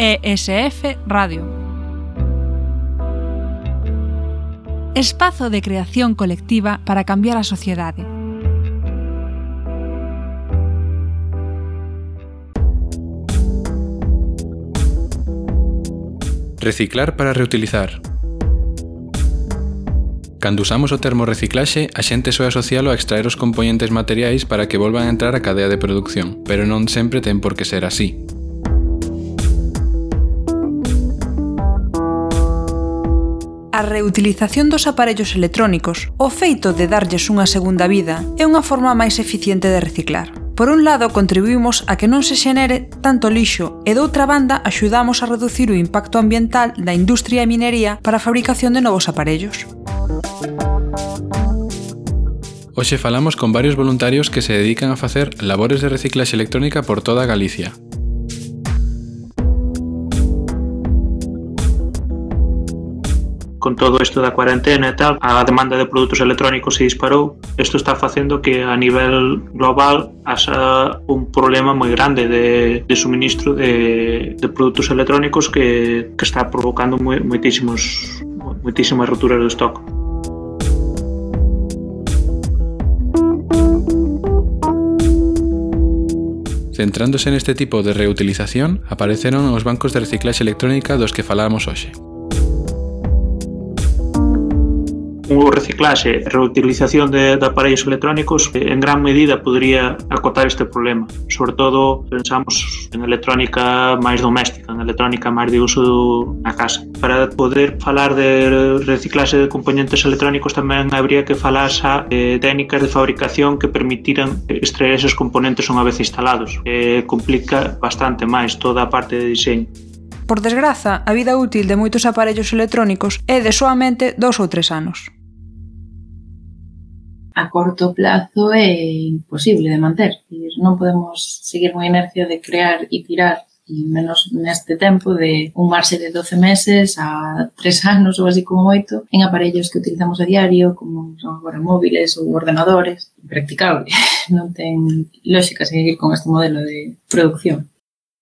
ESF Radio. Espazo de creación colectiva para cambiar a sociedade. Reciclar para reutilizar. Cando usamos o termo reciclaxe, a xente soe asocialo a extraer os componentes materiais para que volvan a entrar á cadea de produción, pero non sempre ten por que ser así. a reutilización dos aparellos electrónicos, o feito de darlles unha segunda vida, é unha forma máis eficiente de reciclar. Por un lado, contribuímos a que non se xenere tanto lixo e doutra banda axudamos a reducir o impacto ambiental da industria e minería para a fabricación de novos aparellos. Hoxe falamos con varios voluntarios que se dedican a facer labores de reciclaxe electrónica por toda Galicia. con todo isto da cuarentena e tal, a demanda de produtos electrónicos se disparou. Isto está facendo que a nivel global haxa un problema moi grande de, de suministro de, de produtos electrónicos que, que está provocando moitísimos, moitísimas roturas do stock. Centrándose neste tipo de reutilización, apareceron os bancos de reciclaxe electrónica dos que falábamos hoxe, o reciclaxe e reutilización de, de aparellos electrónicos eh, en gran medida podría acotar este problema. Sobre todo pensamos en electrónica máis doméstica, en electrónica máis de uso na casa. Para poder falar de reciclaxe de componentes electrónicos tamén habría que falar xa de técnicas de fabricación que permitiran extraer esos componentes unha vez instalados. Eh, complica bastante máis toda a parte de diseño. Por desgraza, a vida útil de moitos aparellos electrónicos é de soamente dous ou tres anos a corto plazo é imposible de manter. Non podemos seguir unha inercia de crear e tirar e menos neste tempo de un marxe de 12 meses a 3 anos ou así como moito en aparellos que utilizamos a diario como son agora móviles ou ordenadores impracticable non ten lógica seguir con este modelo de producción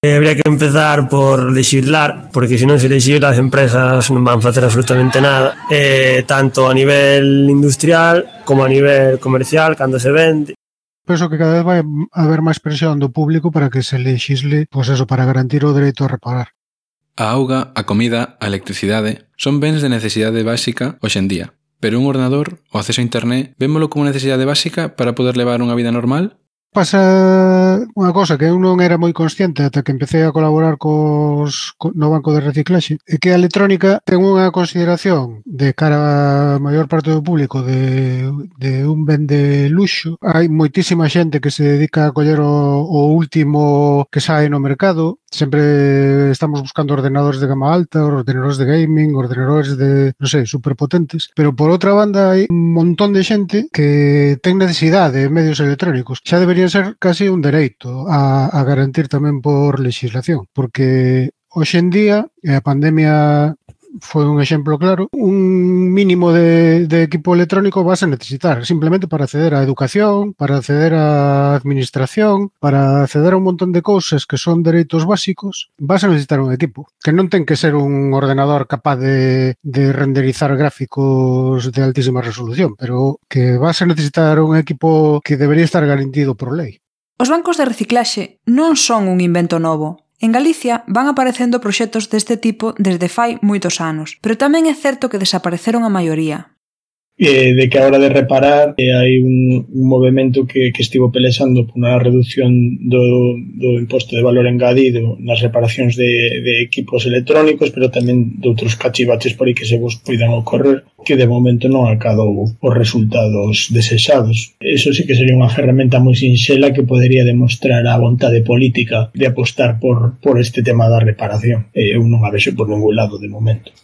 Eh, habría que empezar por legislar, porque se non se legisla as empresas non van facer absolutamente nada, eh, tanto a nivel industrial como a nivel comercial, cando se vende. Penso que cada vez vai haber máis presión do público para que se lexisle, pois eso, para garantir o dereito a reparar. A auga, a comida, a electricidade son bens de necesidade básica hoxe en día, pero un ordenador, o acceso a internet, vémolo como necesidade básica para poder levar unha vida normal pasa unha cosa que eu non era moi consciente ata que empecé a colaborar cos, no banco de reciclaxe, é que a electrónica ten unha consideración de cara a maior parte do público de, de un ben de luxo. Hai moitísima xente que se dedica a coller o, o último que sae no mercado, sempre estamos buscando ordenadores de gama alta, ordenadores de gaming, ordenadores de, non sei, superpotentes, pero por outra banda hai un montón de xente que ten necesidade de medios electrónicos. Xa debería ser casi un dereito a, a garantir tamén por legislación, porque hoxe en día, e a pandemia foi un exemplo claro, un mínimo de, de equipo electrónico vas a necesitar, simplemente para acceder á educación, para acceder á administración, para acceder a un montón de cousas que son dereitos básicos, vas a necesitar un equipo, que non ten que ser un ordenador capaz de, de renderizar gráficos de altísima resolución, pero que vas a necesitar un equipo que debería estar garantido por lei. Os bancos de reciclaxe non son un invento novo, En Galicia van aparecendo proxectos deste tipo desde fai moitos anos, pero tamén é certo que desapareceron a maioría, eh, de que a hora de reparar eh, hai un, un movimento que, que estivo pelexando por unha reducción do, do imposto de valor engadido nas reparacións de, de equipos electrónicos, pero tamén de outros cachivaches por aí que se vos poidan ocorrer, que de momento non acadou os resultados desexados. Eso sí que sería unha ferramenta moi sinxela que podería demostrar a vontade política de apostar por, por este tema da reparación. Eh, eu non a vexo por ningún lado de momento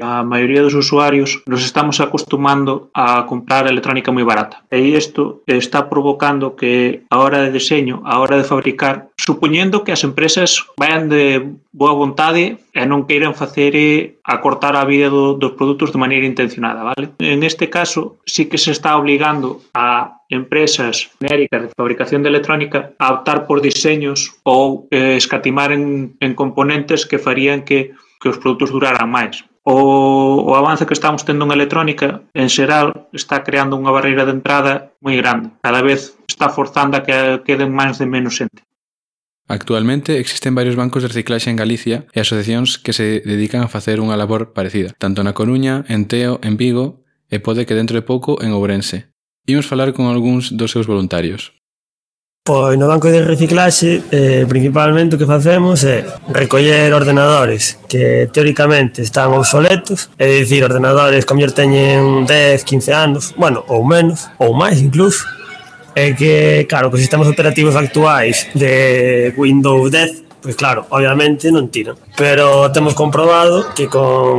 a maioría dos usuarios nos estamos acostumando a comprar electrónica moi barata. E isto está provocando que a hora de deseño, a hora de fabricar, supoñendo que as empresas vayan de boa vontade e non queiran facer acortar a vida do, dos produtos de maneira intencionada, vale? En este caso, sí que se está obligando a empresas genéricas de fabricación de electrónica a optar por diseños ou eh, escatimar en, en componentes que farían que que os produtos duraran máis o, o avance que estamos tendo en electrónica en xeral está creando unha barreira de entrada moi grande. Cada vez está forzando a que queden máis de menos xente. Actualmente existen varios bancos de reciclaxe en Galicia e asociacións que se dedican a facer unha labor parecida, tanto na Coruña, en Teo, en Vigo e pode que dentro de pouco en Ourense. Imos falar con algúns dos seus voluntarios. Pois no banco de reciclaxe, eh, principalmente o que facemos é recoller ordenadores que teóricamente están obsoletos, é dicir, ordenadores que mellor teñen 10, 15 anos, bueno, ou menos, ou máis incluso, é que, claro, que os sistemas operativos actuais de Windows 10 Pois claro, obviamente non tiran. Pero temos comprobado que con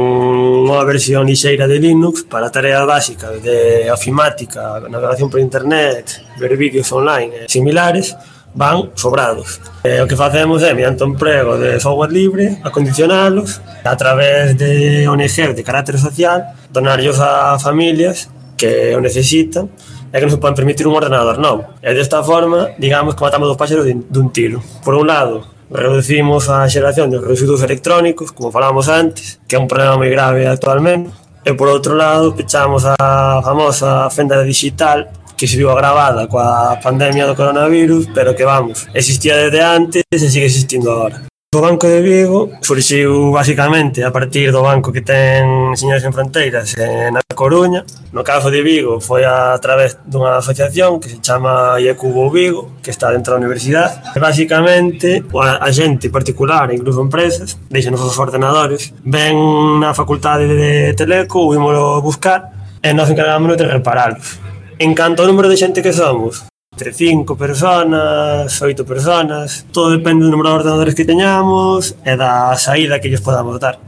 unha versión lixeira de Linux para tareas básicas de ofimática, navegación por internet, ver vídeos online e similares, van sobrados. E o que facemos é mediante un prego de software libre, acondicionalos, a través de ONG de carácter social, donarlos a familias que o necesitan é que non se poden permitir un ordenador novo. E desta forma, digamos que matamos dos páxaros dun tiro. Por un lado, reducimos a xeración de residuos electrónicos, como falamos antes, que é un problema moi grave actualmente, e por outro lado pechamos a famosa fenda digital que se viu agravada coa pandemia do coronavirus, pero que vamos, existía desde antes e sigue existindo agora. O Banco de Vigo surxiu basicamente a partir do banco que ten Señores en Fronteiras na Coruña. No caso de Vigo foi a través dunha asociación que se chama IECUBO Vigo, que está dentro da universidade. E basicamente, a, a xente particular, incluso empresas, deixan os ordenadores, ven na facultade de Teleco, o ímolo buscar, e nos encargamos de repararlos. En canto ao número de xente que somos, entre 5 personas, 8 personas, todo depende do número de ordenadores que teñamos e da saída que lles podamos dar.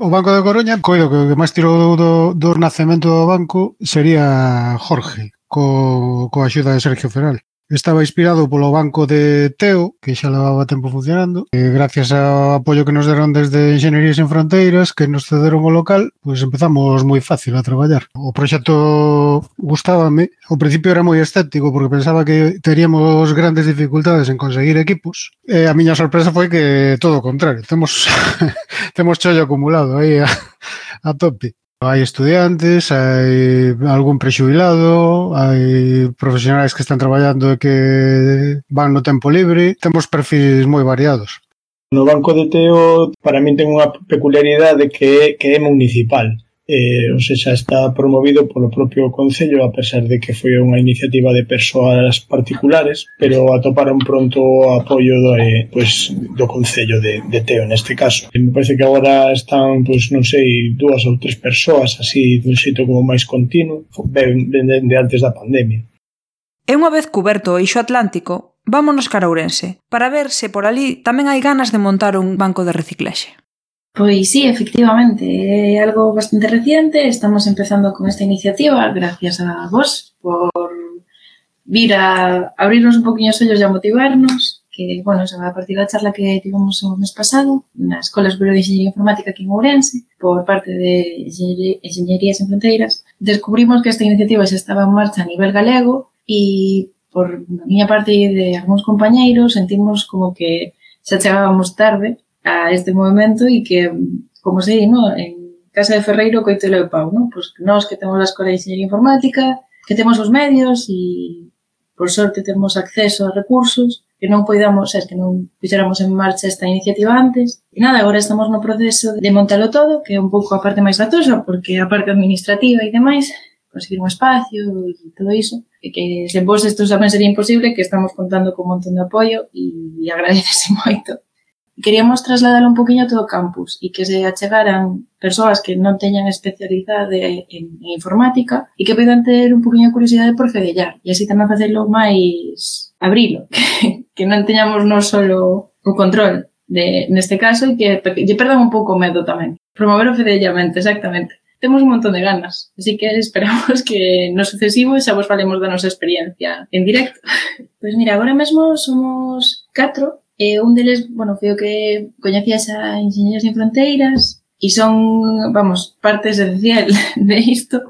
O Banco de Coruña, coido que o que máis tirou do, do, do nacemento do banco sería Jorge, co, co axuda de Sergio Feral. Estaba inspirado polo banco de Teo, que xa levaba tempo funcionando, e gracias ao apoio que nos deron desde Enxenerías en Fronteiras, que nos cederon o local, pois empezamos moi fácil a traballar. O proxecto gustábame, ao principio era moi escéptico, porque pensaba que teríamos grandes dificultades en conseguir equipos, e a miña sorpresa foi que todo o contrario, temos, temos chollo acumulado aí a, a tope. Hai estudiantes, hai algún prexubilado, hai profesionais que están traballando e que van no tempo libre. Temos perfis moi variados. No Banco de Teo, para min ten unha peculiaridade que, que é municipal eh, ou seja, está promovido polo propio Concello, a pesar de que foi unha iniciativa de persoas particulares, pero atoparon pronto o apoio do, eh, pues, do Concello de, de Teo neste caso. E me parece que agora están, pues, non sei, dúas ou tres persoas así dun xeito como máis continuo, ben, ben, ben de antes da pandemia. E unha vez cuberto o eixo atlántico, vámonos cara Ourense, para ver se por ali tamén hai ganas de montar un banco de reciclaxe. Pois sí, efectivamente, é algo bastante reciente, estamos empezando con esta iniciativa gracias a vos por vir a abrirnos un poquinho os ollos e a motivarnos, que, bueno, se va a partir da charla que tivemos o mes pasado na Escola Superior de Ingeniería Informática aquí en Ourense, por parte de Engenyerías en Fronteiras, descubrimos que esta iniciativa xa estaba en marcha a nivel galego e por miña parte de algúns compañeiros sentimos como que xa chegábamos tarde a este movimento e que, como se di, no? en Casa de Ferreiro coito e pau, no? Pois nós que temos a Escola de Ingeniería Informática, que temos os medios e por sorte temos acceso a recursos que non poidamos, ser que non fixéramos en marcha esta iniciativa antes. E nada, agora estamos no proceso de montalo todo, que é un pouco a parte máis latosa, porque a parte administrativa e demais, conseguir un espacio e todo iso, e que sen vos isto tamén sería imposible, que estamos contando con un montón de apoio e agradecese moito queríamos trasladar un poquinho a todo o campus e que se achegaran persoas que non teñan especialidade en, en informática e que poidan ter un poquinho de curiosidade por fedellar e así tamén facelo máis abrilo, que, que non teñamos non solo o control de, neste caso e que lle perdan un pouco o medo tamén. Promover o fedellamento, exactamente. Temos un montón de ganas, así que esperamos que no sucesivo xa vos falemos da nosa experiencia en directo. Pois pues mira, agora mesmo somos catro E un deles, bueno, foi o que coñecía xa Enxeñeiros Sin Fronteiras, e son, vamos, parte esencial de isto,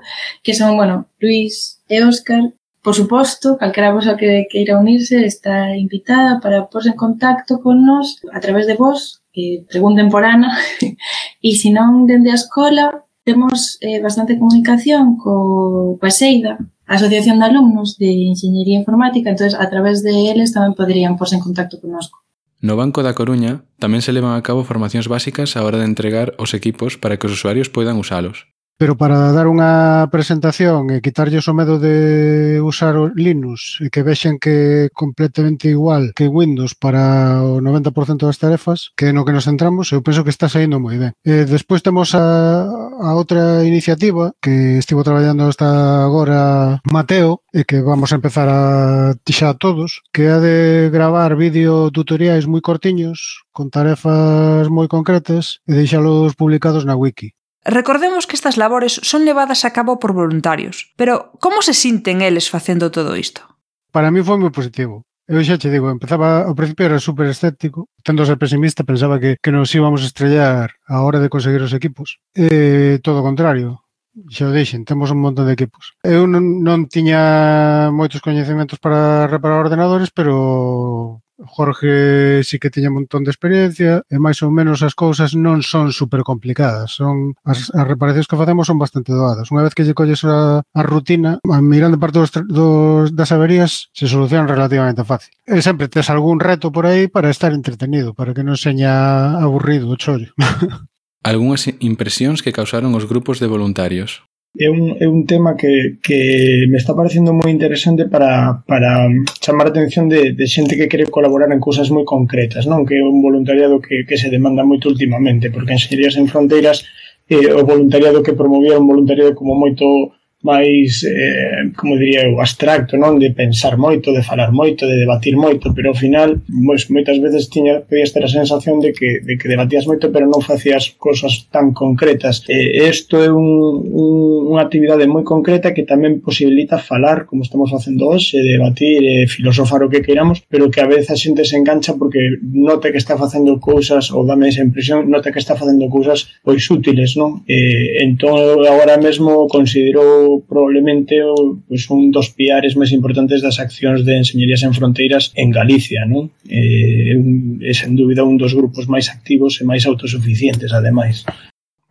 que son, bueno, Luis e Óscar. Por suposto, calquera vosa que queira unirse está invitada para porse en contacto con nos a través de vos, que pregunten por Ana, e se non dende a escola, temos eh, bastante comunicación co Paseida, a Asociación de Alumnos de Ingeniería Informática, entonces a través de eles tamén poderían porse en contacto connosco. No Banco da Coruña tamén se levan a cabo formacións básicas á hora de entregar os equipos para que os usuarios poidan usalos. Pero para dar unha presentación e quitarlles o medo de usar o Linux e que vexen que é completamente igual que Windows para o 90% das tarefas, que no que nos centramos, eu penso que está saindo moi ben. E despois temos a, a outra iniciativa que estivo traballando hasta agora Mateo e que vamos a empezar a tixar a todos, que é de gravar vídeo tutoriais moi cortiños con tarefas moi concretas e deixalos publicados na wiki. Recordemos que estas labores son levadas a cabo por voluntarios, pero como se sinten eles facendo todo isto? Para mí foi moi positivo. Eu xa che digo, empezaba ao principio era super escéptico, tendo ser pesimista pensaba que, que nos íbamos a estrellar a hora de conseguir os equipos. E todo o contrario, xa o deixen, temos un montón de equipos. Eu non, non tiña moitos coñecementos para reparar ordenadores, pero Jorge sí que tiña un montón de experiencia e máis ou menos as cousas non son super complicadas. Son as, as reparacións que facemos son bastante doadas. Unha vez que lle colles a, a rutina, a mirando parte dos, dos, das averías, se solucionan relativamente fácil. E sempre tes algún reto por aí para estar entretenido, para que non seña aburrido o chollo. Algúnas impresións que causaron os grupos de voluntarios é un, é un tema que, que me está parecendo moi interesante para, para chamar a atención de, de xente que quere colaborar en cousas moi concretas, non? Que é un voluntariado que, que se demanda moito últimamente, porque en Serías en Fronteiras eh, o voluntariado que promovía un voluntariado como moito máis, eh, como diría eu, abstracto, non? De pensar moito, de falar moito, de debatir moito, pero ao final, pois, moitas veces tiña, podías ter a sensación de que, de que debatías moito, pero non facías cosas tan concretas. E eh, isto é un, un, unha actividade moi concreta que tamén posibilita falar, como estamos facendo hoxe, debatir, eh, filosofar o que queiramos, pero que a veces a xente se engancha porque nota que está facendo cousas, ou dame esa impresión, nota que está facendo cousas pois útiles, non? Eh, entón, agora mesmo considero probablemente pues, un dos piares máis importantes das accións de enseñerías en fronteiras en Galicia, non? Eh, é sen dúbida un dos grupos máis activos e máis autosuficientes, ademais.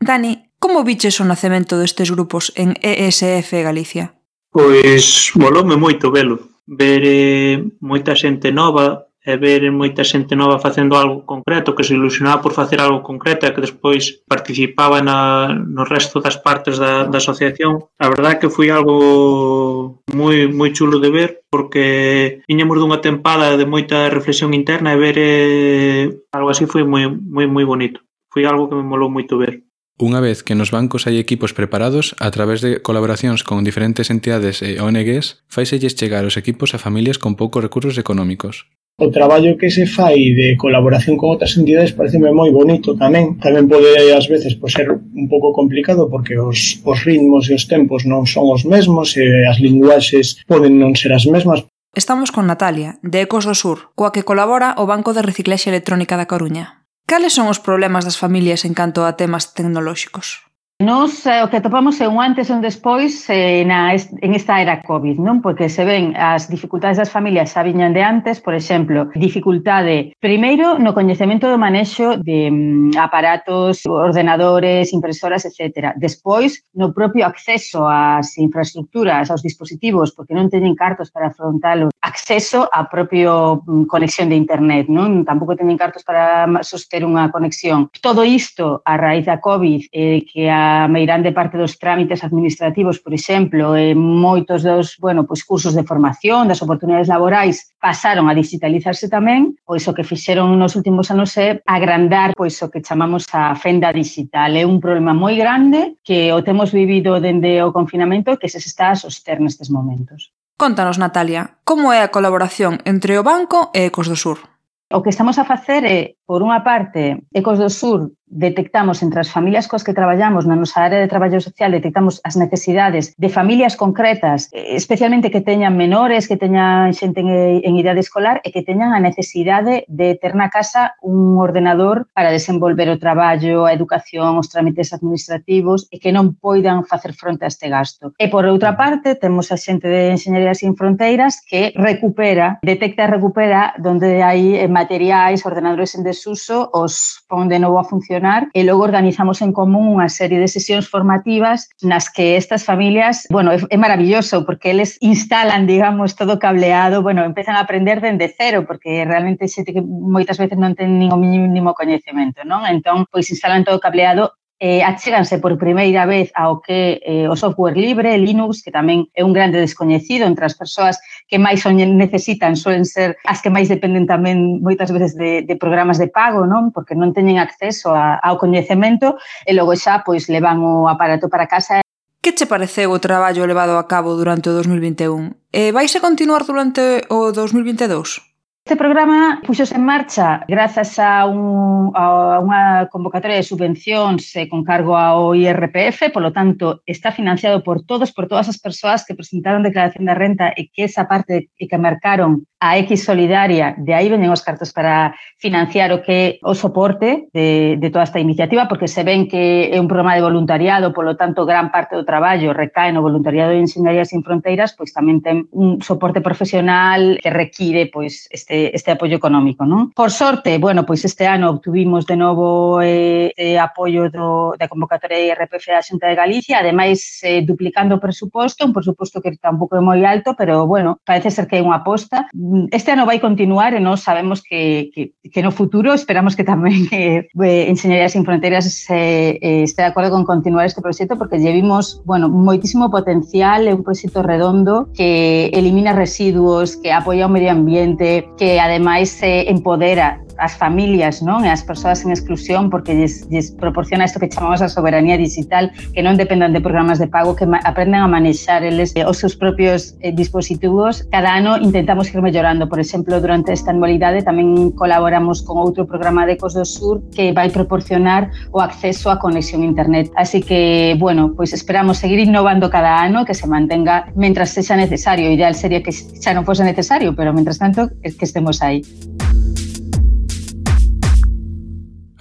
Dani, como viches o nacemento destes grupos en ESF Galicia? Pois molome moito velo. Ver eh, moita xente nova, e ver moita xente nova facendo algo concreto, que se ilusionaba por facer algo concreto e que despois participaba na, no resto das partes da, da asociación. A verdad que foi algo moi, moi chulo de ver porque viñamos dunha tempada de moita reflexión interna e ver eh, algo así foi moi, moi, moi bonito. Foi algo que me molou moito ver. Unha vez que nos bancos hai equipos preparados, a través de colaboracións con diferentes entidades e ONGs, faiselles chegar os equipos a familias con poucos recursos económicos. O traballo que se fai de colaboración con outras entidades pareceme moi bonito tamén, tamén pode ás veces pois ser un pouco complicado porque os, os ritmos e os tempos non son os mesmos e as linguaxes poden non ser as mesmas. Estamos con Natalia, de Ecos do Sur, coa que colabora o Banco de Reciclaxe Electrónica da Coruña. Cales son os problemas das familias en canto a temas tecnolóxicos? Nos eh, o que atopamos é un antes e un despois eh, na en esta era COVID, non? Porque se ven as dificultades das familias xa viñan de antes, por exemplo, dificultade primeiro no coñecemento do manexo de mm, aparatos, ordenadores, impresoras, etc. Despois, no propio acceso ás infraestructuras, aos dispositivos, porque non teñen cartos para afrontalo, acceso á propio mm, conexión de internet, non? Tampouco teñen cartos para soster unha conexión. Todo isto a raíz da COVID, eh, que a a meirande parte dos trámites administrativos, por exemplo, e moitos dos, bueno, pois cursos de formación, das oportunidades laborais, pasaron a digitalizarse tamén, pois o que fixeron nos últimos anos é agrandar pois o que chamamos a fenda digital. É un problema moi grande que o temos vivido dende o confinamento que se está a soster nestes momentos. Contanos, Natalia, como é a colaboración entre o banco e Ecos do Sur? O que estamos a facer é Por unha parte, Ecos do Sur detectamos entre as familias cos que traballamos na nosa área de traballo social, detectamos as necesidades de familias concretas, especialmente que teñan menores, que teñan xente en idade escolar e que teñan a necesidade de ter na casa un ordenador para desenvolver o traballo, a educación, os trámites administrativos e que non poidan facer fronte a este gasto. E por outra parte, temos a xente de Enxeñería Sin Fronteiras que recupera, detecta e recupera donde hai materiais, ordenadores en desuso os pon de novo a funcionar e logo organizamos en común unha serie de sesións formativas nas que estas familias, bueno, é, é maravilloso porque eles instalan, digamos, todo cableado, bueno, empezan a aprender dende cero porque realmente xente que moitas veces non ten nin o mínimo coñecemento, non? Entón, pois instalan todo cableado eh, achéganse por primeira vez ao que eh, o software libre, Linux, que tamén é un grande descoñecido entre as persoas que máis o necesitan, suelen ser as que máis dependen tamén moitas veces de, de programas de pago, non? Porque non teñen acceso a, ao coñecemento e logo xa pois levan o aparato para casa Que che pareceu o traballo levado a cabo durante o 2021? E eh, vais a continuar durante o 2022? Este programa puxose en marcha grazas a, un, a unha convocatoria de subvencións eh, con cargo ao IRPF, polo tanto, está financiado por todos, por todas as persoas que presentaron declaración da renta e que esa parte que marcaron a X Solidaria, de aí venen os cartos para financiar o que o soporte de, de toda esta iniciativa, porque se ven que é un programa de voluntariado, polo tanto, gran parte do traballo recae no voluntariado de Enxeñarías sin Fronteiras, pois tamén ten un soporte profesional que require pois este, este apoio económico. Non? Por sorte, bueno, pois este ano obtuvimos de novo eh, eh apoio do, da convocatoria de RPF da Xunta de Galicia, ademais eh, duplicando o presuposto, un presuposto que tampouco é moi alto, pero bueno, parece ser que é unha aposta Este ano vai continuar e sabemos que, que, que no futuro esperamos que tamén eh, Enseñaría Sin Fronteiras eh, eh, de acordo con continuar este proxecto porque lle vimos, bueno, moitísimo potencial, un proxecto redondo que elimina residuos, que apoia o medio ambiente, que ademais se empodera as familias non e as persoas en exclusión porque lles, lles proporciona isto que chamamos a soberanía digital que non dependan de programas de pago que aprenden a manexar eles eh, seus propios eh, dispositivos. Cada ano intentamos ir mellorando por exemplo durante esta anualidade tamén colaboramos con outro programa de Ecos do Sur que vai proporcionar o acceso a conexión internet así que bueno, pois esperamos seguir innovando cada ano que se mantenga mentras sexa necesario ideal sería que xa non fose necesario pero mentras tanto es que estemos aí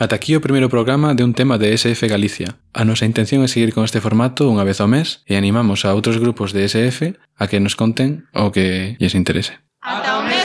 Ata aquí o primeiro programa de un tema de SF Galicia. A nosa intención é seguir con este formato unha vez ao mes e animamos a outros grupos de SF a que nos conten o que lles interese. Até o meio